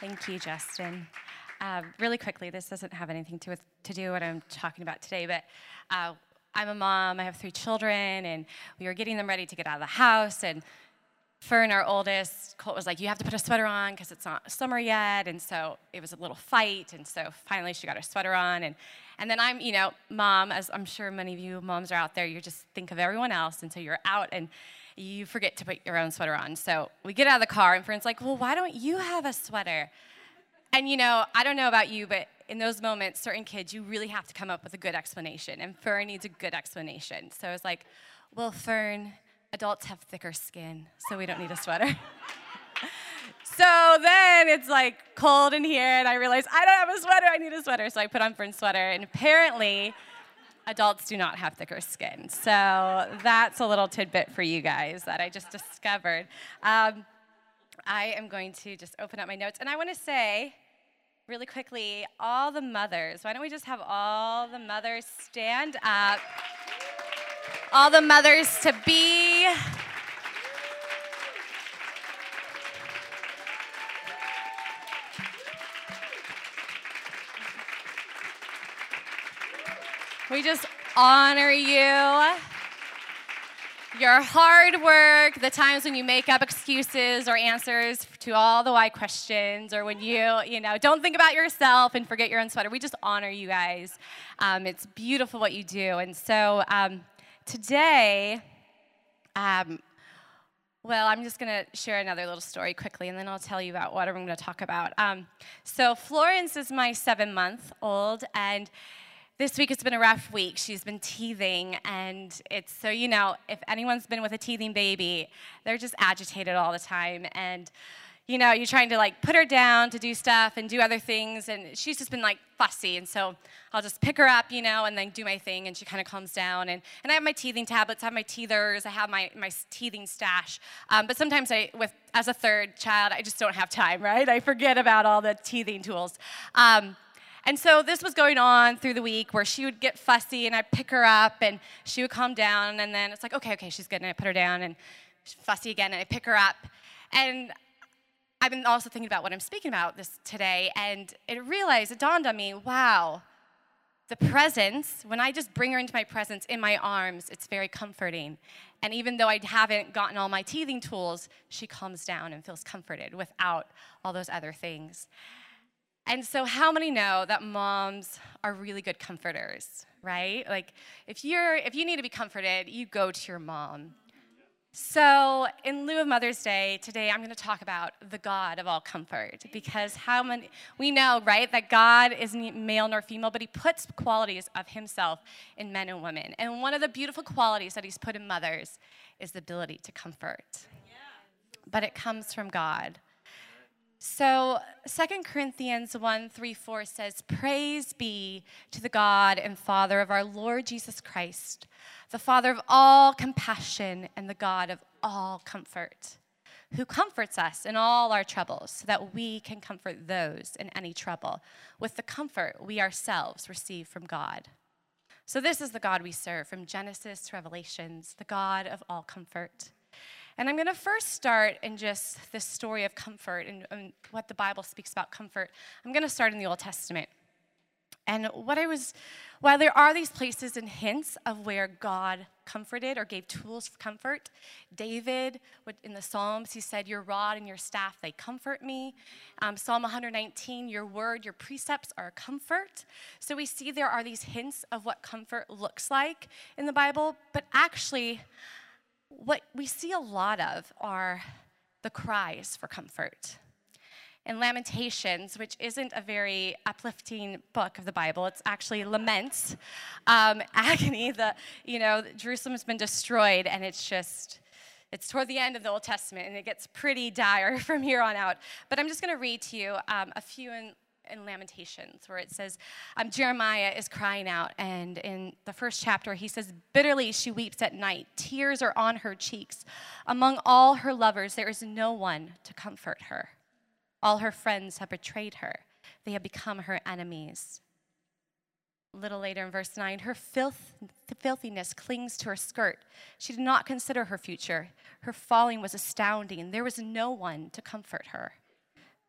Thank you, Justin. Uh, really quickly, this doesn't have anything to, with, to do what I'm talking about today, but uh, I'm a mom. I have three children, and we were getting them ready to get out of the house. And Fern, our oldest, Colt was like, "You have to put a sweater on because it's not summer yet." And so it was a little fight. And so finally, she got her sweater on. And and then I'm, you know, mom, as I'm sure many of you moms are out there, you just think of everyone else, and so you're out and you forget to put your own sweater on. So we get out of the car, and Fern's like, "Well, why don't you have a sweater?" And you know, I don't know about you, but in those moments, certain kids, you really have to come up with a good explanation. And Fern needs a good explanation. So I was like, well, Fern, adults have thicker skin, so we don't need a sweater. so then it's like cold in here, and I realize I don't have a sweater, I need a sweater. So I put on Fern's sweater, and apparently, adults do not have thicker skin. So that's a little tidbit for you guys that I just discovered. Um, I am going to just open up my notes, and I want to say, really quickly, all the mothers. Why don't we just have all the mothers stand up? All the mothers to be. We just honor you your hard work, the times when you make up excuses or answers to all the why questions, or when you, you know, don't think about yourself and forget your own sweater. We just honor you guys. Um, it's beautiful what you do. And so um, today, um, well, I'm just going to share another little story quickly, and then I'll tell you about what I'm going to talk about. Um, so Florence is my seven month old, and this week it's been a rough week. She's been teething, and it's so you know, if anyone's been with a teething baby, they're just agitated all the time. And you know, you're trying to like put her down to do stuff and do other things, and she's just been like fussy. And so I'll just pick her up, you know, and then do my thing, and she kind of calms down. And, and I have my teething tablets, I have my teethers, I have my, my teething stash. Um, but sometimes I, with as a third child, I just don't have time, right? I forget about all the teething tools. Um, and so this was going on through the week where she would get fussy and I'd pick her up and she would calm down. And then it's like, okay, okay, she's good. And I put her down and fussy again and I pick her up. And I've been also thinking about what I'm speaking about this today. And it realized, it dawned on me, wow, the presence, when I just bring her into my presence in my arms, it's very comforting. And even though I haven't gotten all my teething tools, she calms down and feels comforted without all those other things. And so, how many know that moms are really good comforters, right? Like, if you're if you need to be comforted, you go to your mom. So, in lieu of Mother's Day, today I'm going to talk about the God of all comfort because how many we know, right, that God isn't male nor female, but He puts qualities of Himself in men and women. And one of the beautiful qualities that He's put in mothers is the ability to comfort. But it comes from God. So 2 Corinthians 1 3 4 says, Praise be to the God and Father of our Lord Jesus Christ, the Father of all compassion and the God of all comfort, who comforts us in all our troubles, so that we can comfort those in any trouble with the comfort we ourselves receive from God. So, this is the God we serve from Genesis to Revelations, the God of all comfort. And I'm going to first start in just this story of comfort and, and what the Bible speaks about comfort. I'm going to start in the Old Testament. And what I was, while there are these places and hints of where God comforted or gave tools for comfort, David, in the Psalms, he said, Your rod and your staff, they comfort me. Um, Psalm 119, Your word, your precepts are comfort. So we see there are these hints of what comfort looks like in the Bible, but actually, what we see a lot of are the cries for comfort. In Lamentations, which isn't a very uplifting book of the Bible, it's actually laments, um, agony. The you know Jerusalem has been destroyed, and it's just it's toward the end of the Old Testament, and it gets pretty dire from here on out. But I'm just going to read to you um, a few in in Lamentations, where it says, um, Jeremiah is crying out, and in the first chapter, he says, Bitterly she weeps at night, tears are on her cheeks. Among all her lovers, there is no one to comfort her. All her friends have betrayed her, they have become her enemies. A little later in verse 9, her filth, filthiness clings to her skirt. She did not consider her future. Her falling was astounding. And there was no one to comfort her.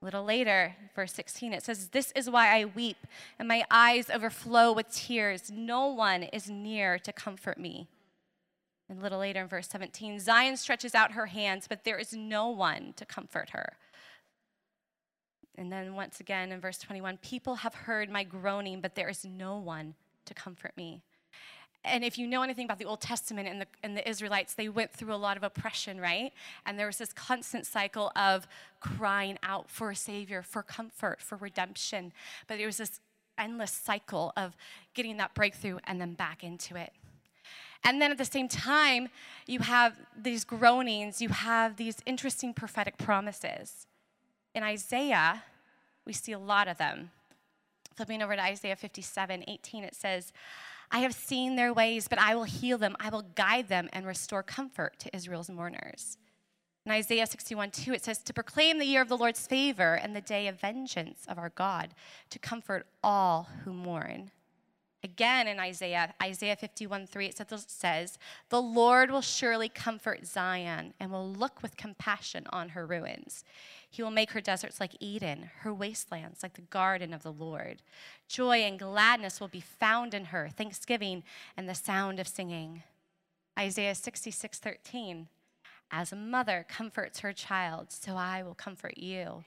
A little later, verse 16, it says, This is why I weep, and my eyes overflow with tears. No one is near to comfort me. And a little later in verse 17, Zion stretches out her hands, but there is no one to comfort her. And then once again in verse 21, people have heard my groaning, but there is no one to comfort me. And if you know anything about the Old Testament and the, and the Israelites, they went through a lot of oppression, right? And there was this constant cycle of crying out for a Savior, for comfort, for redemption. But there was this endless cycle of getting that breakthrough and then back into it. And then at the same time, you have these groanings, you have these interesting prophetic promises. In Isaiah, we see a lot of them. Flipping over to Isaiah 57 18, it says, I have seen their ways, but I will heal them. I will guide them and restore comfort to Israel's mourners. In Isaiah 61 2, it says, To proclaim the year of the Lord's favor and the day of vengeance of our God, to comfort all who mourn. Again in Isaiah, Isaiah 51 3, it says, The Lord will surely comfort Zion and will look with compassion on her ruins. He will make her deserts like Eden, her wastelands like the garden of the Lord. Joy and gladness will be found in her, thanksgiving and the sound of singing. Isaiah 66 13, As a mother comforts her child, so I will comfort you, Amen.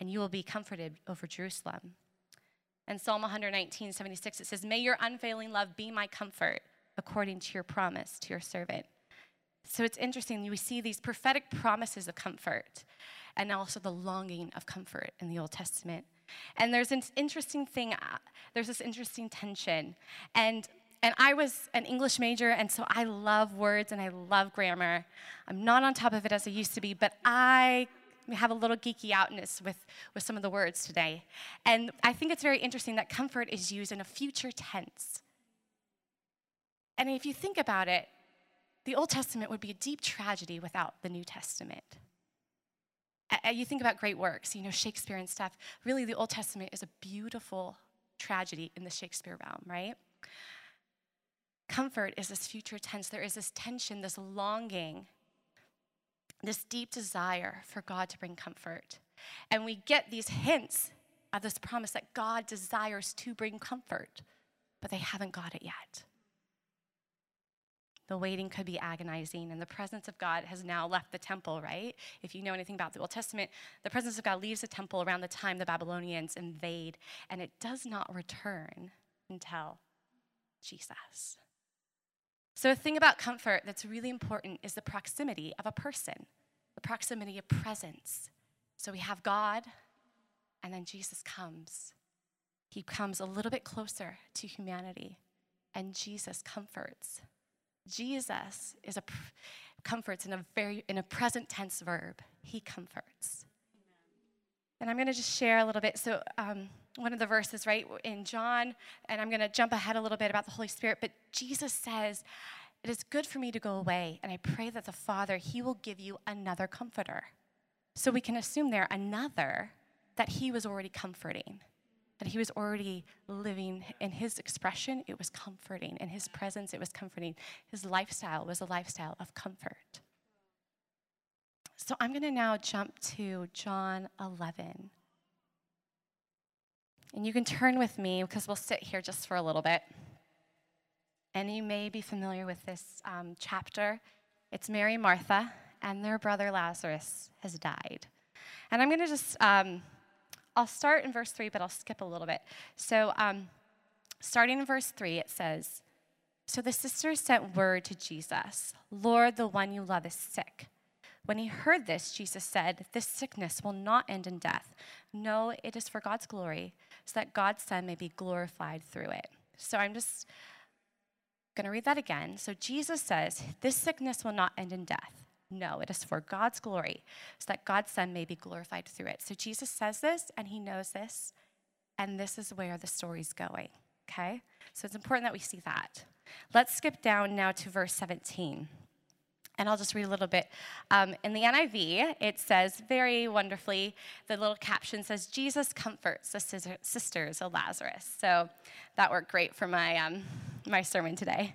and you will be comforted over Jerusalem. And Psalm 119, 76, it says, May your unfailing love be my comfort according to your promise to your servant. So it's interesting, we see these prophetic promises of comfort and also the longing of comfort in the Old Testament. And there's an interesting thing, uh, there's this interesting tension. And and I was an English major, and so I love words and I love grammar. I'm not on top of it as I used to be, but I have a little geeky outness with, with some of the words today. And I think it's very interesting that comfort is used in a future tense. And if you think about it, the Old Testament would be a deep tragedy without the New Testament. You think about great works, you know, Shakespeare and stuff. Really, the Old Testament is a beautiful tragedy in the Shakespeare realm, right? Comfort is this future tense. There is this tension, this longing this deep desire for God to bring comfort. And we get these hints of this promise that God desires to bring comfort, but they haven't got it yet. The waiting could be agonizing, and the presence of God has now left the temple, right? If you know anything about the Old Testament, the presence of God leaves the temple around the time the Babylonians invade, and it does not return until Jesus. So, a thing about comfort that's really important is the proximity of a person, the proximity of presence. So, we have God, and then Jesus comes. He comes a little bit closer to humanity, and Jesus comforts. Jesus is a comforts in a very in a present tense verb. He comforts. And I'm going to just share a little bit. So, um, one of the verses, right, in John, and I'm going to jump ahead a little bit about the Holy Spirit, but Jesus says, It is good for me to go away, and I pray that the Father, He will give you another comforter. So we can assume there another that He was already comforting, that He was already living in His expression, it was comforting. In His presence, it was comforting. His lifestyle was a lifestyle of comfort. So I'm going to now jump to John 11. And you can turn with me because we'll sit here just for a little bit. And you may be familiar with this um, chapter. It's Mary Martha, and their brother Lazarus has died. And I'm going to just, um, I'll start in verse 3, but I'll skip a little bit. So, um, starting in verse 3, it says, So the sisters sent word to Jesus Lord, the one you love is sick. When he heard this, Jesus said, This sickness will not end in death. No, it is for God's glory, so that God's Son may be glorified through it. So I'm just going to read that again. So Jesus says, This sickness will not end in death. No, it is for God's glory, so that God's Son may be glorified through it. So Jesus says this, and he knows this, and this is where the story's going. Okay? So it's important that we see that. Let's skip down now to verse 17. And I'll just read a little bit. Um, in the NIV, it says very wonderfully, the little caption says, Jesus comforts the sisters of Lazarus. So that worked great for my, um, my sermon today.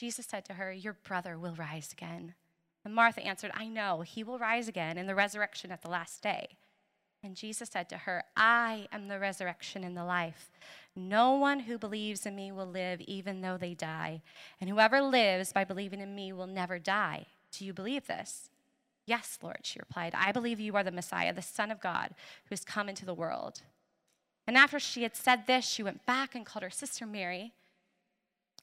Jesus said to her, Your brother will rise again. And Martha answered, I know, he will rise again in the resurrection at the last day. And Jesus said to her, I am the resurrection and the life. No one who believes in me will live even though they die. And whoever lives by believing in me will never die. Do you believe this? Yes, Lord, she replied. I believe you are the Messiah, the Son of God, who has come into the world. And after she had said this, she went back and called her sister Mary.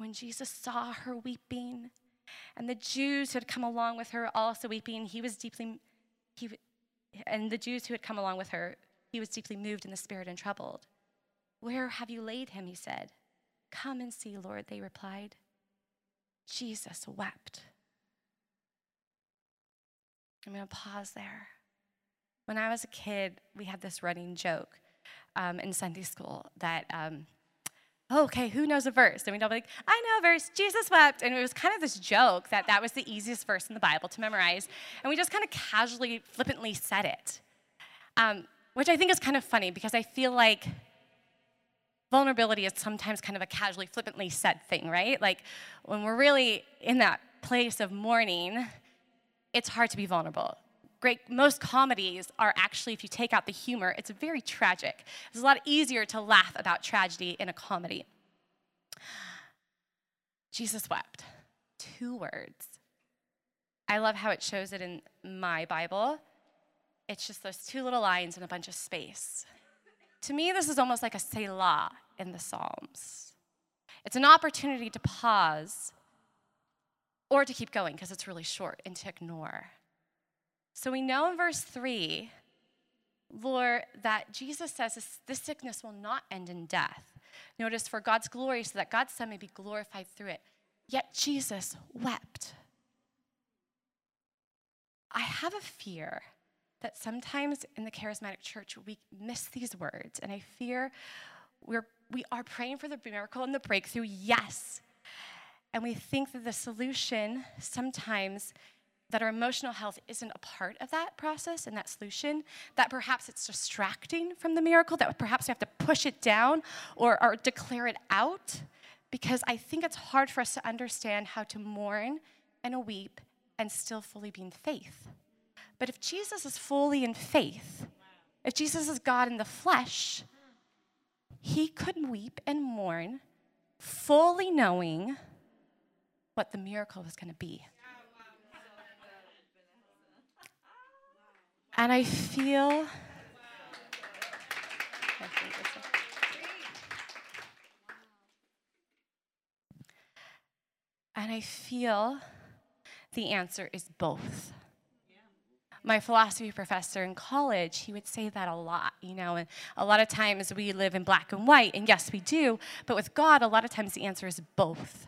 When Jesus saw her weeping, and the Jews who had come along with her also weeping, he was deeply, he, and the Jews who had come along with her, he was deeply moved in the spirit and troubled. Where have you laid him? He said. Come and see, Lord, they replied. Jesus wept. I'm going to pause there. When I was a kid, we had this running joke um, in Sunday school that um, oh, okay, who knows a verse? And we'd all be like, I know a verse, Jesus wept. And it was kind of this joke that that was the easiest verse in the Bible to memorize. And we just kind of casually, flippantly said it, um, which I think is kind of funny because I feel like vulnerability is sometimes kind of a casually, flippantly said thing, right? Like when we're really in that place of mourning, it's hard to be vulnerable great most comedies are actually if you take out the humor it's very tragic. It's a lot easier to laugh about tragedy in a comedy. Jesus wept. Two words. I love how it shows it in my bible. It's just those two little lines and a bunch of space. To me this is almost like a selah in the psalms. It's an opportunity to pause or to keep going because it's really short and to ignore so we know in verse 3, Lord, that Jesus says this, this sickness will not end in death. Notice, for God's glory, so that God's Son may be glorified through it. Yet Jesus wept. I have a fear that sometimes in the charismatic church we miss these words, and I fear we're, we are praying for the miracle and the breakthrough, yes. And we think that the solution sometimes that our emotional health isn't a part of that process and that solution, that perhaps it's distracting from the miracle, that perhaps we have to push it down or, or declare it out, because I think it's hard for us to understand how to mourn and weep and still fully be in faith. But if Jesus is fully in faith, if Jesus is God in the flesh, he could weep and mourn, fully knowing what the miracle was going to be. And I feel. And I feel the answer is both. My philosophy professor in college, he would say that a lot, you know, and a lot of times we live in black and white, and yes, we do, but with God, a lot of times the answer is both.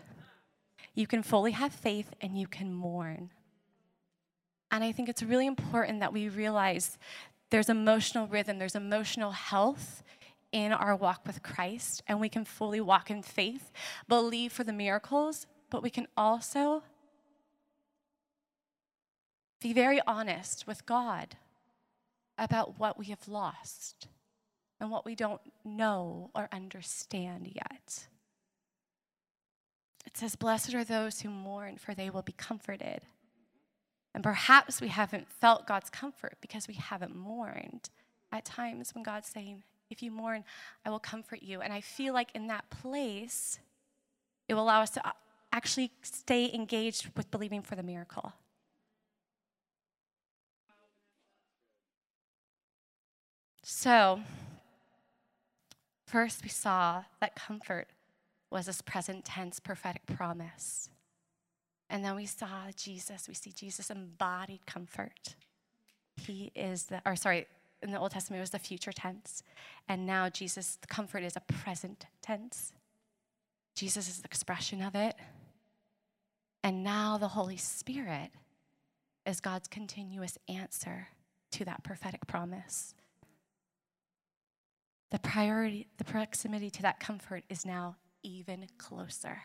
You can fully have faith and you can mourn. And I think it's really important that we realize there's emotional rhythm, there's emotional health in our walk with Christ, and we can fully walk in faith, believe for the miracles, but we can also be very honest with God about what we have lost and what we don't know or understand yet. It says, Blessed are those who mourn, for they will be comforted. And perhaps we haven't felt God's comfort because we haven't mourned at times when God's saying, If you mourn, I will comfort you. And I feel like in that place, it will allow us to uh, actually stay engaged with believing for the miracle. So, first we saw that comfort was this present tense prophetic promise. And then we saw Jesus, we see Jesus embodied comfort. He is the, or sorry, in the Old Testament it was the future tense. And now Jesus, comfort is a present tense. Jesus is the expression of it. And now the Holy Spirit is God's continuous answer to that prophetic promise. The priority, the proximity to that comfort is now even closer.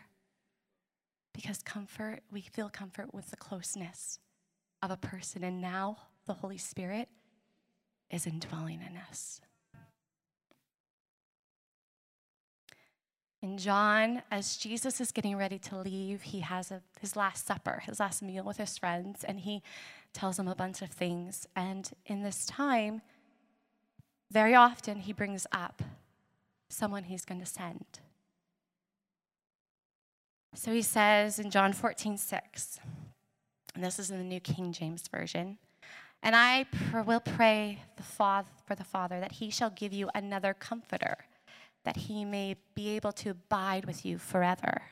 Because comfort, we feel comfort with the closeness of a person. And now the Holy Spirit is indwelling in us. In John, as Jesus is getting ready to leave, he has a, his last supper, his last meal with his friends, and he tells them a bunch of things. And in this time, very often he brings up someone he's going to send. So he says in John 14, 6, and this is in the New King James Version, and I pr- will pray the father, for the Father that he shall give you another comforter, that he may be able to abide with you forever.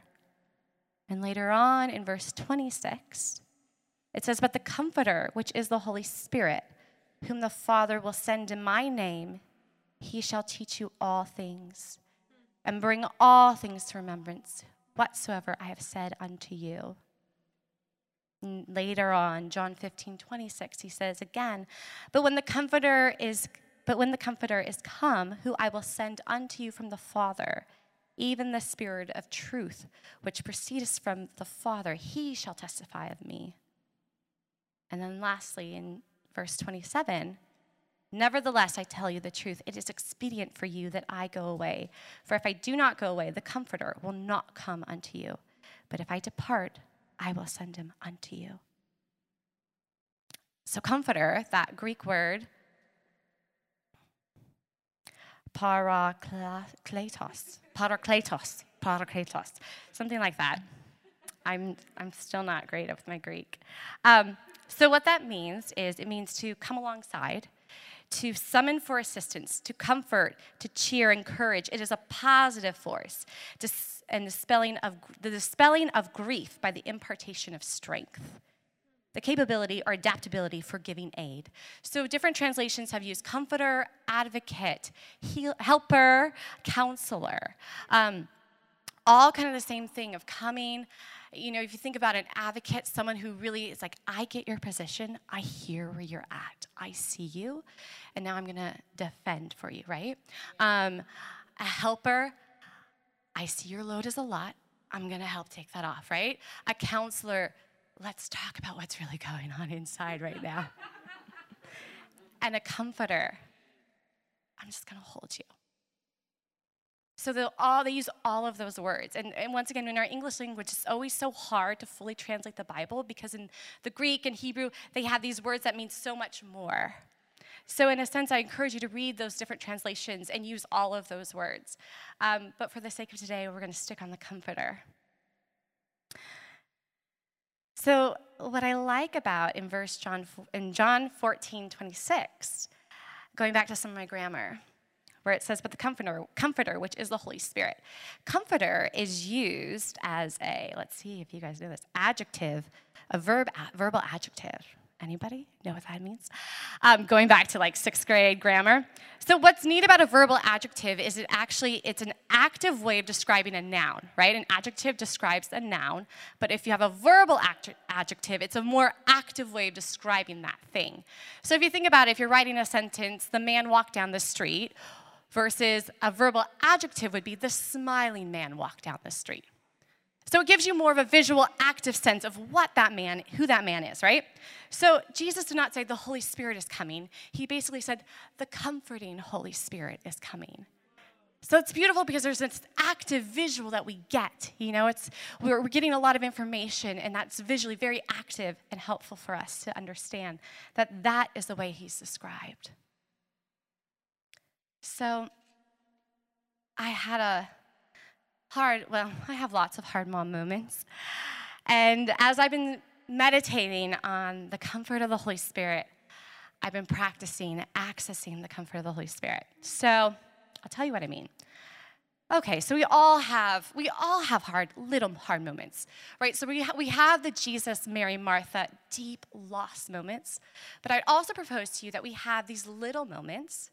And later on in verse 26, it says, But the Comforter, which is the Holy Spirit, whom the Father will send in my name, he shall teach you all things and bring all things to remembrance whatsoever I have said unto you. Later on, John 15, 26, he says again, But when the Comforter is but when the Comforter is come, who I will send unto you from the Father, even the Spirit of truth, which proceedeth from the Father, he shall testify of me. And then lastly, in verse 27, Nevertheless, I tell you the truth, it is expedient for you that I go away. For if I do not go away, the Comforter will not come unto you. But if I depart, I will send him unto you. So, Comforter, that Greek word, parakletos, parakletos, parakletos, something like that. I'm, I'm still not great with my Greek. Um, so, what that means is it means to come alongside, to summon for assistance, to comfort, to cheer, encourage. It is a positive force, and the dispelling of, the dispelling of grief by the impartation of strength the capability or adaptability for giving aid. So different translations have used comforter, advocate, heal, helper, counselor. Um, all kind of the same thing of coming. You know, if you think about an advocate, someone who really is like, I get your position, I hear where you're at, I see you, and now I'm gonna defend for you, right? Um, a helper, I see your load is a lot, I'm gonna help take that off, right? A counselor, let's talk about what's really going on inside right now. and a comforter, I'm just going to hold you. So they all, they use all of those words. And, and once again, in our English language, it's always so hard to fully translate the Bible because in the Greek and Hebrew, they have these words that mean so much more. So, in a sense, I encourage you to read those different translations and use all of those words. Um, but for the sake of today, we're going to stick on the comforter. So, what I like about in verse John in John 14, 26, going back to some of my grammar, where it says, but the comforter, comforter, which is the Holy Spirit. Comforter is used as a, let's see if you guys know this, adjective, a verb, a verbal adjective. Anybody know what that means? Um, going back to like sixth grade grammar. So what's neat about a verbal adjective is it actually it's an active way of describing a noun, right? An adjective describes a noun, but if you have a verbal adjective, it's a more active way of describing that thing. So if you think about it, if you're writing a sentence, the man walked down the street, versus a verbal adjective would be the smiling man walked down the street. So it gives you more of a visual, active sense of what that man, who that man is, right? So Jesus did not say the Holy Spirit is coming. He basically said the comforting Holy Spirit is coming. So it's beautiful because there's this active visual that we get. You know, it's we're, we're getting a lot of information, and that's visually very active and helpful for us to understand that that is the way he's described. So I had a hard, well, I have lots of hard mom moments. And as I've been meditating on the comfort of the Holy Spirit, I've been practicing accessing the comfort of the Holy Spirit. So I'll tell you what I mean. Okay, so we all have we all have hard little hard moments, right? So we ha- we have the Jesus, Mary, Martha deep lost moments, but I'd also propose to you that we have these little moments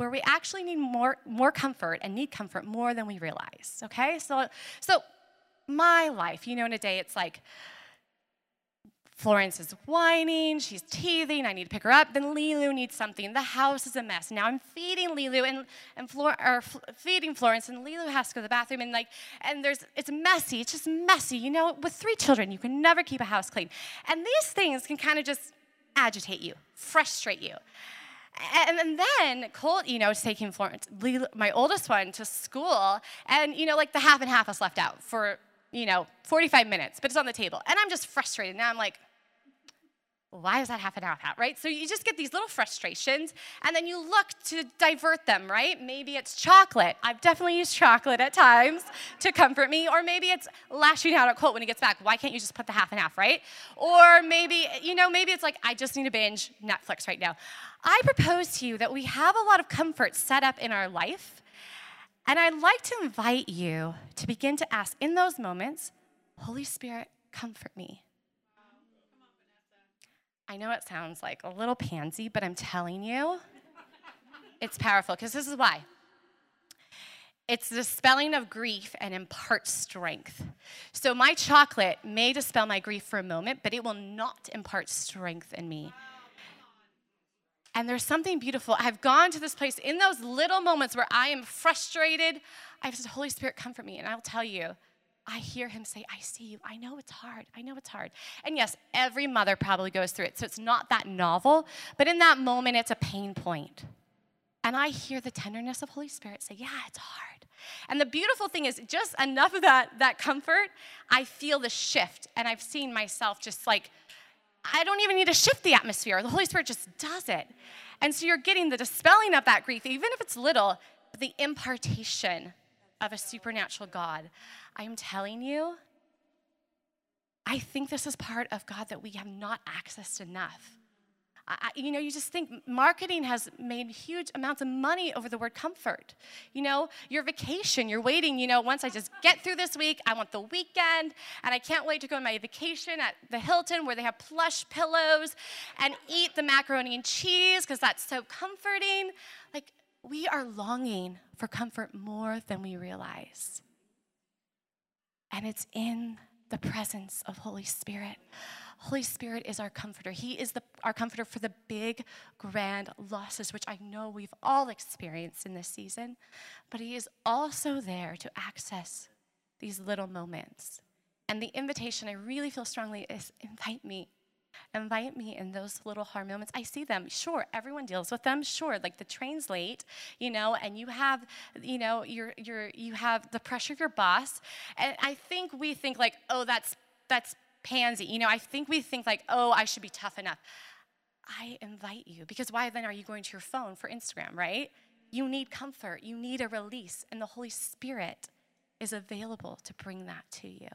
where we actually need more more comfort and need comfort more than we realize. Okay, so so my life, you know, in a day, it's like Florence is whining, she's teething, I need to pick her up. Then Lilu needs something. The house is a mess. Now I'm feeding Lilu and, and Flor- or f- feeding Florence, and Lilu has to go to the bathroom, and like, and there's, it's messy, it's just messy. You know, with three children, you can never keep a house clean. And these things can kind of just agitate you, frustrate you. And, then Colt, you know, is taking Florence, my oldest one, to school, and, you know, like the half and half is left out for, you know, 45 minutes, but it's on the table. And I'm just frustrated. Now I'm like, why is that half an hour out, right? So you just get these little frustrations, and then you look to divert them, right? Maybe it's chocolate. I've definitely used chocolate at times to comfort me, or maybe it's lashing out at Colt when he gets back. Why can't you just put the half and half, right? Or maybe, you know, maybe it's like, I just need to binge Netflix right now. I propose to you that we have a lot of comfort set up in our life, and I'd like to invite you to begin to ask in those moments, Holy Spirit, comfort me. I know it sounds like a little pansy, but I'm telling you, it's powerful because this is why. It's the spelling of grief and imparts strength. So, my chocolate may dispel my grief for a moment, but it will not impart strength in me. And there's something beautiful. I've gone to this place in those little moments where I am frustrated. I've said, Holy Spirit, comfort me. And I'll tell you, I hear him say, I see you. I know it's hard. I know it's hard. And yes, every mother probably goes through it. So it's not that novel, but in that moment, it's a pain point. And I hear the tenderness of Holy Spirit say, Yeah, it's hard. And the beautiful thing is, just enough of that, that comfort, I feel the shift. And I've seen myself just like, I don't even need to shift the atmosphere. The Holy Spirit just does it. And so you're getting the dispelling of that grief, even if it's little, the impartation of a supernatural God. I am telling you, I think this is part of God that we have not accessed enough. I, you know, you just think marketing has made huge amounts of money over the word comfort. You know, your vacation, you're waiting, you know, once I just get through this week, I want the weekend, and I can't wait to go on my vacation at the Hilton where they have plush pillows and eat the macaroni and cheese because that's so comforting. Like, we are longing for comfort more than we realize. And it's in the presence of Holy Spirit. Holy Spirit is our comforter. He is the, our comforter for the big, grand losses, which I know we've all experienced in this season. But He is also there to access these little moments. And the invitation I really feel strongly is invite me invite me in those little hard moments. I see them. Sure, everyone deals with them. Sure, like the train's late, you know, and you have, you know, you're, you're, you have the pressure of your boss. And I think we think like, oh, that's, that's pansy. You know, I think we think like, oh, I should be tough enough. I invite you because why then are you going to your phone for Instagram, right? You need comfort, you need a release, and the Holy Spirit is available to bring that to you.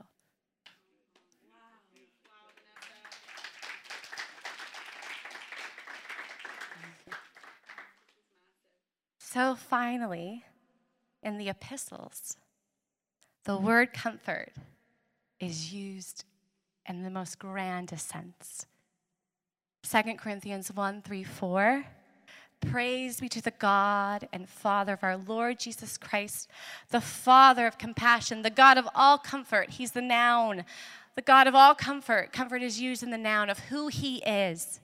So finally, in the epistles, the mm-hmm. word comfort is used in the most grandest sense. 2 Corinthians 1 3 4. Praise be to the God and Father of our Lord Jesus Christ, the Father of compassion, the God of all comfort. He's the noun, the God of all comfort. Comfort is used in the noun of who He is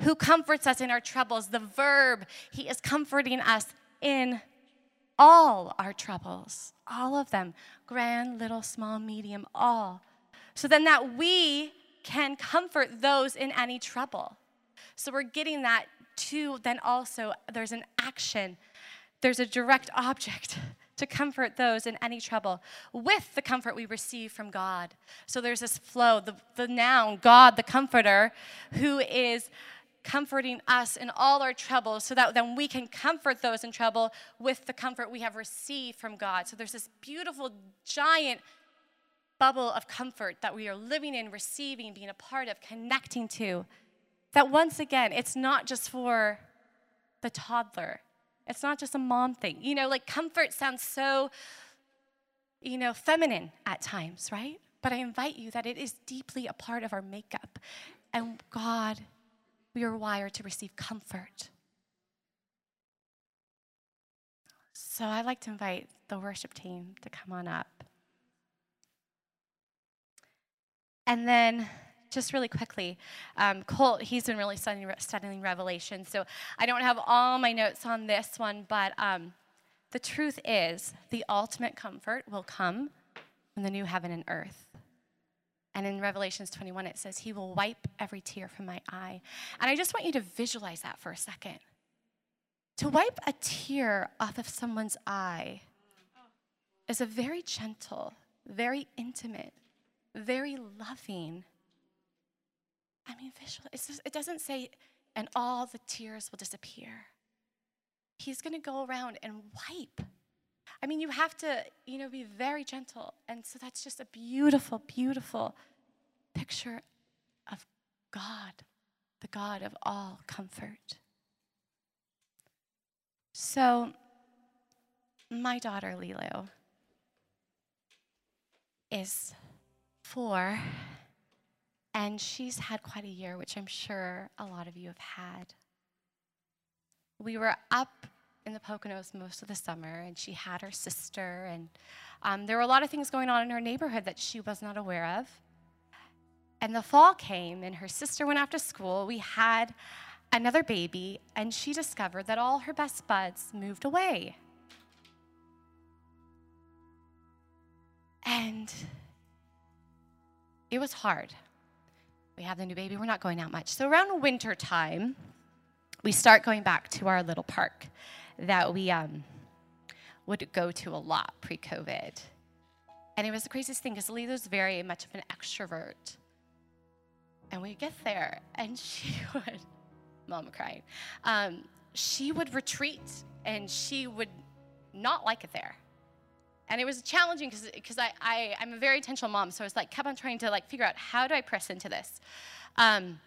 who comforts us in our troubles. The verb, He is comforting us in all our troubles, all of them, grand, little, small, medium, all. So then that we can comfort those in any trouble. So we're getting that too, then also there's an action, there's a direct object to comfort those in any trouble with the comfort we receive from God. So there's this flow, the, the noun, God, the comforter, who is comforting us in all our troubles so that then we can comfort those in trouble with the comfort we have received from God. So there's this beautiful, giant bubble of comfort that we are living in, receiving, being a part of, connecting to. that once again, it's not just for the toddler, it's not just a mom thing. You know, like comfort sounds so, you know, feminine at times, right? But I invite you that it is deeply a part of our makeup. And God, we are wired to receive comfort. So I'd like to invite the worship team to come on up. And then, just really quickly, um, Colt, he's been really studying, studying Revelation. So I don't have all my notes on this one, but um, the truth is the ultimate comfort will come from the new heaven and earth. And in Revelations 21, it says, He will wipe every tear from my eye. And I just want you to visualize that for a second. To wipe a tear off of someone's eye is a very gentle, very intimate, very loving. I mean, visual. Just, it doesn't say, and all the tears will disappear. He's going to go around and wipe. I mean, you have to, you know, be very gentle. And so that's just a beautiful, beautiful picture of God, the God of all comfort. So, my daughter Lilo is four, and she's had quite a year, which I'm sure a lot of you have had. We were up in the Poconos most of the summer, and she had her sister, and um, there were a lot of things going on in her neighborhood that she was not aware of. And the fall came, and her sister went off to school. We had another baby, and she discovered that all her best buds moved away. And it was hard. We have the new baby, we're not going out much. So around winter time, we start going back to our little park that we um, would go to a lot pre COVID. And it was the craziest thing because Lilo's very much of an extrovert. And we'd get there, and she would mom crying. Um, she would retreat and she would not like it there. And it was challenging because I, I, I'm a very intentional mom, so I was like, kept on trying to like figure out how do I press into this. Um,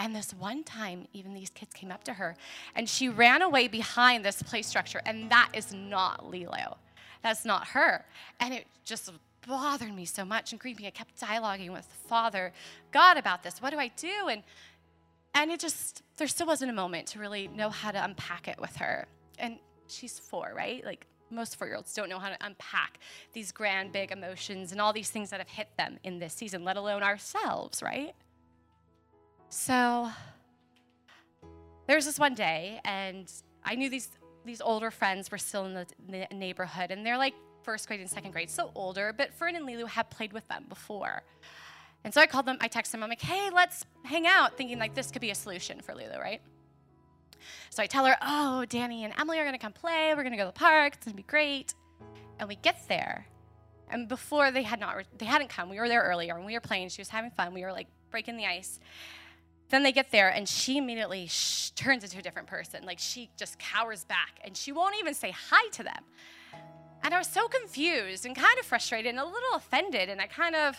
and this one time, even these kids came up to her and she ran away behind this play structure, and that is not Lilo. That's not her. And it just bothered me so much and grieved me. I kept dialoguing with Father God about this. What do I do? And and it just, there still wasn't a moment to really know how to unpack it with her. And she's four, right? Like most four year olds don't know how to unpack these grand, big emotions and all these things that have hit them in this season, let alone ourselves, right? So there was this one day, and I knew these, these older friends were still in the, the neighborhood, and they're like first grade and second grade, so older, but Fern and Lulu had played with them before. And so I called them, I texted them, I'm like, hey, let's hang out, thinking like this could be a solution for Lulu, right? So I tell her, oh, Danny and Emily are gonna come play, we're gonna go to the park, it's gonna be great. And we get there, and before they had not, they hadn't come, we were there earlier, and we were playing, she was having fun, we were like breaking the ice. Then they get there, and she immediately sh- turns into a different person. Like she just cowers back, and she won't even say hi to them. And I was so confused and kind of frustrated and a little offended, and I kind of,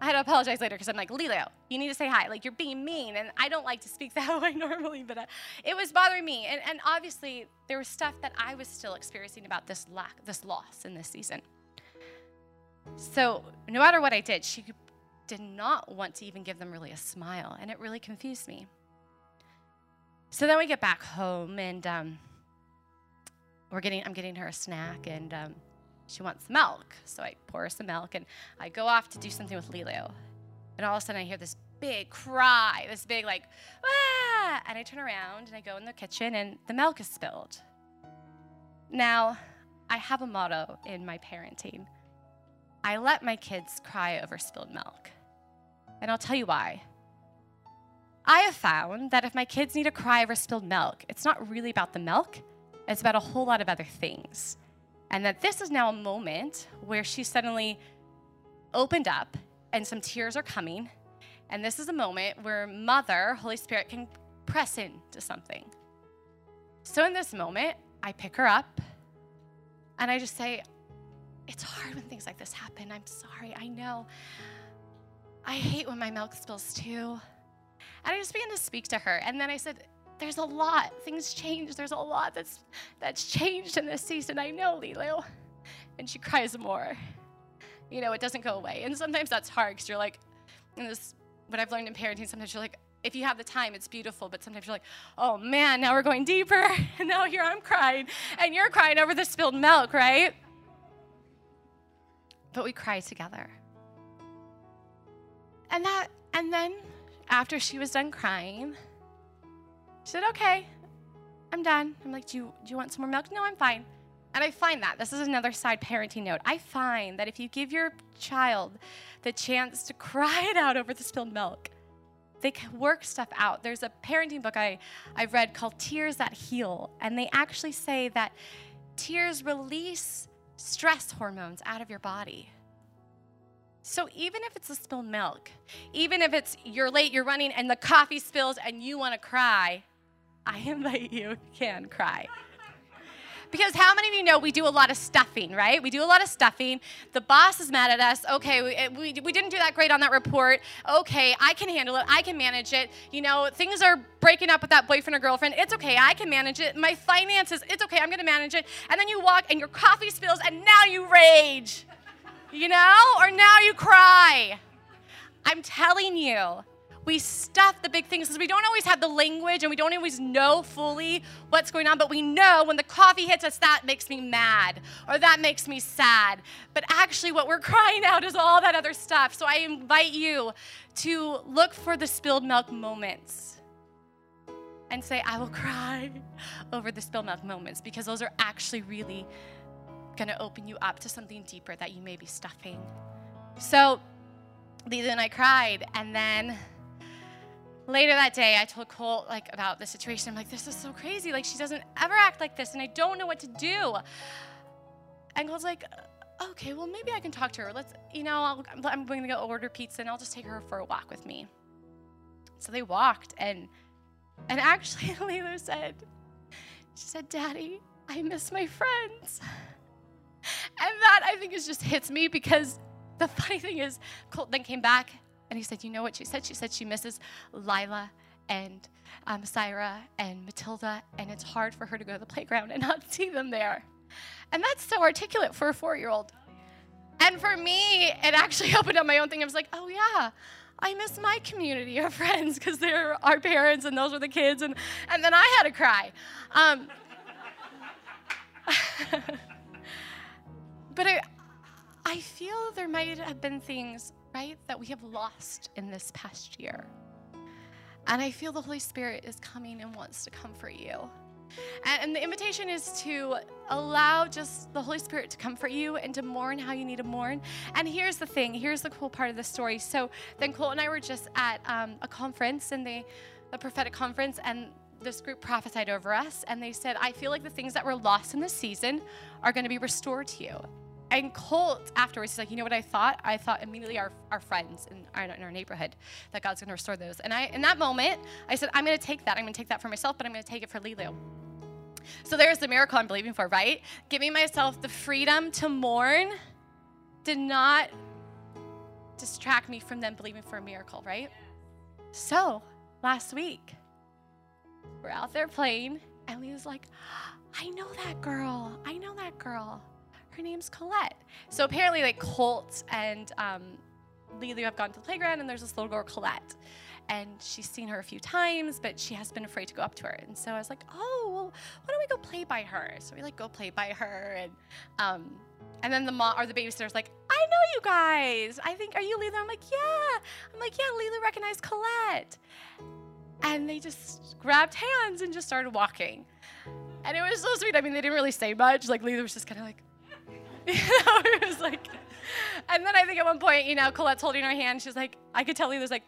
I had to apologize later because I'm like, Lilo, you need to say hi. Like, you're being mean. And I don't like to speak that way normally, but uh, it was bothering me. And, and obviously, there was stuff that I was still experiencing about this lack, this loss in this season. So, no matter what I did, she did not want to even give them really a smile. And it really confused me. So then we get back home, and um, we're getting, I'm getting her a snack, and um, she wants milk. So I pour her some milk and I go off to do something with Lilo. And all of a sudden I hear this big cry, this big like, ah! And I turn around and I go in the kitchen and the milk is spilled. Now, I have a motto in my parenting I let my kids cry over spilled milk. And I'll tell you why. I have found that if my kids need to cry over spilled milk, it's not really about the milk, it's about a whole lot of other things. And that this is now a moment where she suddenly opened up and some tears are coming. And this is a moment where Mother, Holy Spirit, can press into something. So in this moment, I pick her up and I just say, It's hard when things like this happen. I'm sorry. I know. I hate when my milk spills too. And I just began to speak to her. And then I said, There's a lot. Things change. There's a lot that's that's changed in this season. I know, Lilo. And she cries more. You know, it doesn't go away. And sometimes that's hard because you're like, in this what I've learned in parenting, sometimes you're like, if you have the time, it's beautiful. But sometimes you're like, oh man, now we're going deeper. And now here I'm crying. And you're crying over the spilled milk, right? But we cry together. And that, and then after she was done crying, she said, okay, I'm done. I'm like, do you, do you want some more milk? No, I'm fine. And I find that, this is another side parenting note. I find that if you give your child the chance to cry it out over the spilled milk, they can work stuff out. There's a parenting book I, I've read called Tears That Heal, and they actually say that tears release stress hormones out of your body. So even if it's a spilled milk, even if it's you're late, you're running, and the coffee spills and you want to cry, I invite you, can cry. Because how many of you know we do a lot of stuffing, right? We do a lot of stuffing. The boss is mad at us. Okay, we, eh, we, we didn't do that great on that report. Okay, I can handle it. I can manage it. You know, things are breaking up with that boyfriend or girlfriend. It's okay. I can manage it. My finances, it's okay. I'm going to manage it. And then you walk and your coffee spills and now you rage. You know? Or now you cry. I'm telling you we stuff the big things because we don't always have the language and we don't always know fully what's going on, but we know when the coffee hits us, that makes me mad or that makes me sad. But actually, what we're crying out is all that other stuff. So I invite you to look for the spilled milk moments and say, I will cry over the spilled milk moments because those are actually really going to open you up to something deeper that you may be stuffing. So, Lisa and I cried, and then later that day, I told Colt like about the situation. I'm like, this is so crazy. Like she doesn't ever act like this, and I don't know what to do. And Colt's like, uh, okay, well maybe I can talk to her. Let's, you know, i am going to go order pizza, and I'll just take her for a walk with me. So they walked, and and actually, Lila said, she said, Daddy, I miss my friends. And that I think is just hits me because the funny thing is, Colt then came back and he said, You know what she said? She said she misses Lila and um, Syra and Matilda, and it's hard for her to go to the playground and not see them there. And that's so articulate for a four year old. And for me, it actually opened up my own thing. I was like, Oh, yeah. I miss my community of friends because they're our parents and those were the kids, and, and then I had to cry. Um, but I, I feel there might have been things right, that we have lost in this past year. And I feel the Holy Spirit is coming and wants to comfort you. And, the invitation is to allow just the Holy Spirit to comfort you and to mourn how you need to mourn. And here's the thing here's the cool part of the story. So then Colt and I were just at um, a conference, and they, a prophetic conference, and this group prophesied over us, and they said, I feel like the things that were lost in this season are going to be restored to you and Colt afterwards, he's like, you know what I thought? I thought immediately our, our friends in our, in our neighborhood that God's going to restore those. And I, in that moment, I said, I'm going to take that. I'm going to take that for myself, but I'm going to take it for Lila. So there's the miracle I'm believing for, right? Giving myself the freedom to mourn did not distract me from them believing for a miracle, right? So last week, we're out there playing, and we was like, I know that girl. I know that girl her name's Colette. So apparently, like Colt and um, have gone to the playground, and there's this little girl, Colette. And she's seen her a few times, but she has been afraid to go up to her. And so I was like, oh, well, why don't we go play by her? So we like go play by her. And um, and then the mom or the babysitter's like, I know you guys. I think, are you Lila? I'm like, yeah. I'm like, yeah, Lila recognized Colette. And they just grabbed hands and just started walking. And it was so sweet. I mean, they didn't really say much. Like, Lila was just kind of like, You know, it was like, and then I think at one point, you know, Colette's holding her hand. She's like, I could tell Lila's like,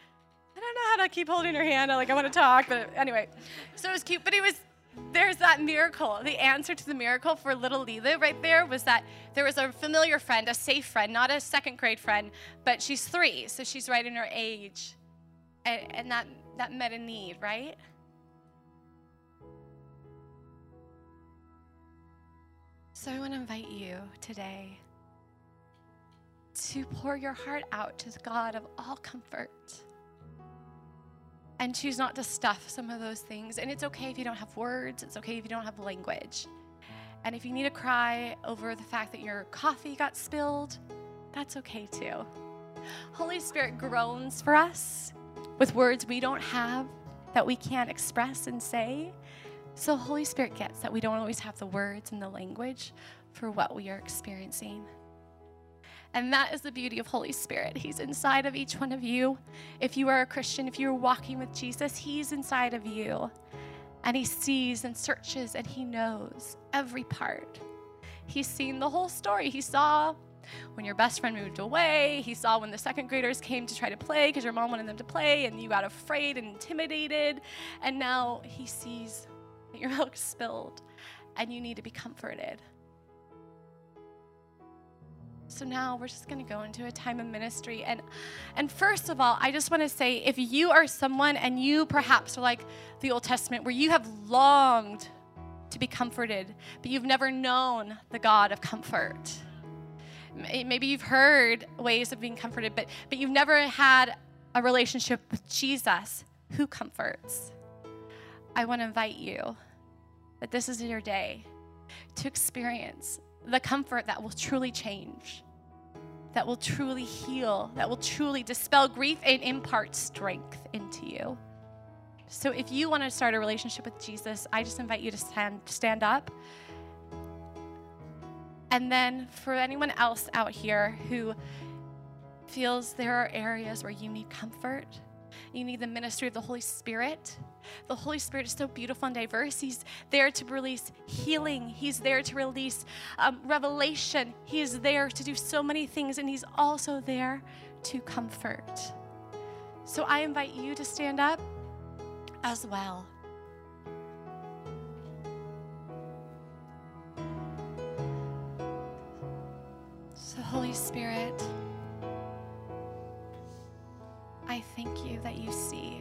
I don't know how to keep holding her hand. I like, I want to talk, but anyway. So it was cute, but it was, there's that miracle. The answer to the miracle for little Lila right there was that there was a familiar friend, a safe friend, not a second grade friend, but she's three, so she's right in her age. And, and that, that met a need, right? So I want to invite you today to pour your heart out to the God of all comfort. and choose not to stuff some of those things. And it's okay if you don't have words, it's okay if you don't have language. And if you need to cry over the fact that your coffee got spilled, that's okay too. Holy Spirit groans for us with words we don't have that we can't express and say. So, Holy Spirit gets that we don't always have the words and the language for what we are experiencing. And that is the beauty of Holy Spirit. He's inside of each one of you. If you are a Christian, if you're walking with Jesus, He's inside of you. And He sees and searches and He knows every part. He's seen the whole story. He saw when your best friend moved away. He saw when the second graders came to try to play because your mom wanted them to play and you got afraid and intimidated. And now He sees your milk spilled and you need to be comforted. So now we're just going to go into a time of ministry. And, and first of all, I just want to say if you are someone and you perhaps are like the Old Testament where you have longed to be comforted, but you've never known the God of comfort. Eh, maybe you've heard ways of being comforted, but, but you've never had a relationship with Jesus who comforts. I want to invite you that this is your day to experience the comfort that will truly change, that will truly heal, that will truly dispel grief and impart strength into you. So if you want to start a relationship with Jesus, I just invite you to stand stand up. And then for anyone else out here who feels there are areas where you need comfort, you need the ministry of the Holy Spirit. The Holy Spirit is so beautiful and diverse. He's there to release healing, He's there to release um, revelation. He is there to do so many things, and He's also there to comfort. So I invite you to stand up as well. So, Holy Spirit, thank you that you see.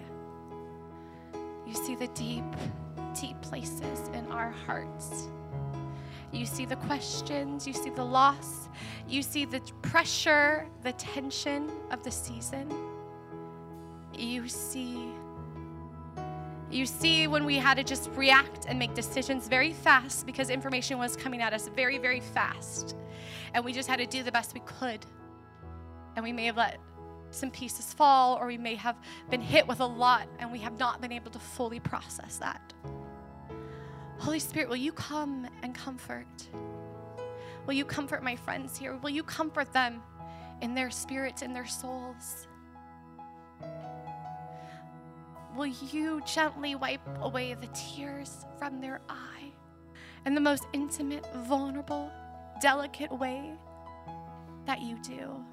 You see the deep, deep places in our hearts. You see the questions, you see the loss, you see the pressure, the tension of the season. You see you see when we had to just react and make decisions very fast because information was coming at us very, very fast. And we just had to do the best we could. And we may have let some pieces fall, or we may have been hit with a lot and we have not been able to fully process that. Holy Spirit, will you come and comfort? Will you comfort my friends here? Will you comfort them in their spirits, in their souls? Will you gently wipe away the tears from their eye in the most intimate, vulnerable, delicate way that you do?